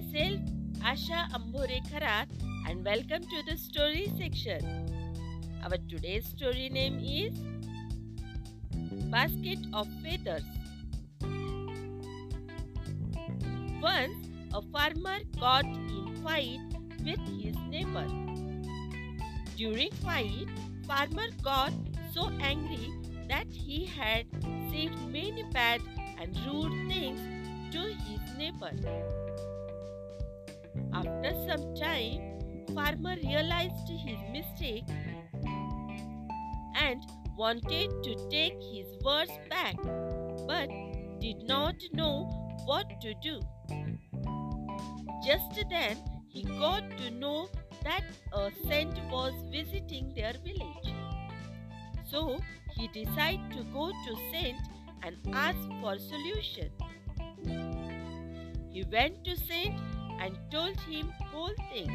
myself Asha Ambore and welcome to the story section. Our today's story name is Basket of Feathers. Once a farmer got in fight with his neighbor. During fight, farmer got so angry that he had said many bad and rude things to his neighbor. After some time, farmer realized his mistake and wanted to take his words back but did not know what to do. Just then, he got to know that a saint was visiting their village. So, he decided to go to saint and ask for solution. He went to saint and told him whole thing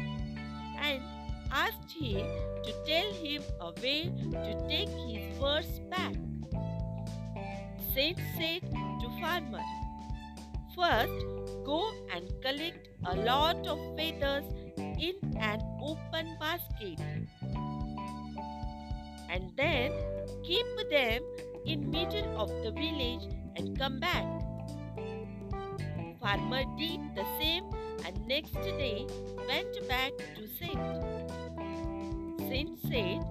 and asked him to tell him a way to take his words back. Saint said to farmer, First, go and collect a lot of feathers in an open basket. And then keep them in middle of the village and come back. Farmer did the same and next day went back to Saint. Saint said,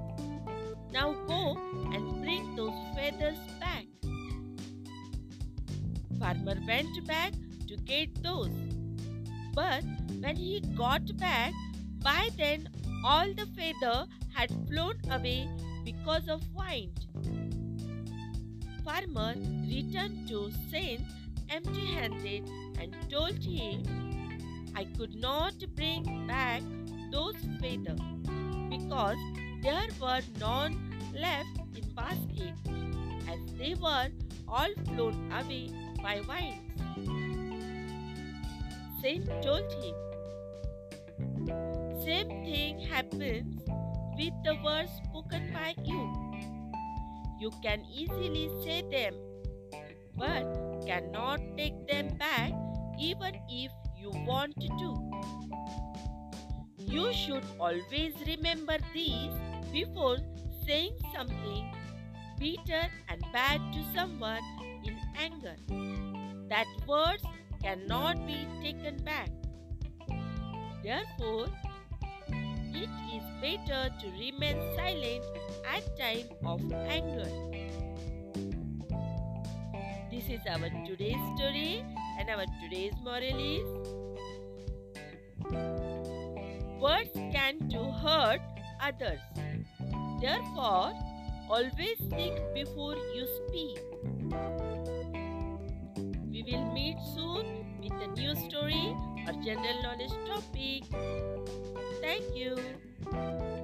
Now go and bring those feathers back. Farmer went back to get those. But when he got back, by then all the feather had flown away because of wind. Farmer returned to Saint empty handed and told him, I could not bring back those feathers because there were none left in basket as they were all flown away by winds. Saint told him, Same thing happens with the words spoken by you. You can easily say them, but cannot take them back even if you want to. do. You should always remember these before saying something bitter and bad to someone in anger. That words cannot be taken back. Therefore, it is better to remain silent at time of anger. This is our today's story our today's moral is Words can to hurt others. Therefore, always think before you speak. We will meet soon with a new story or general knowledge topic. Thank you.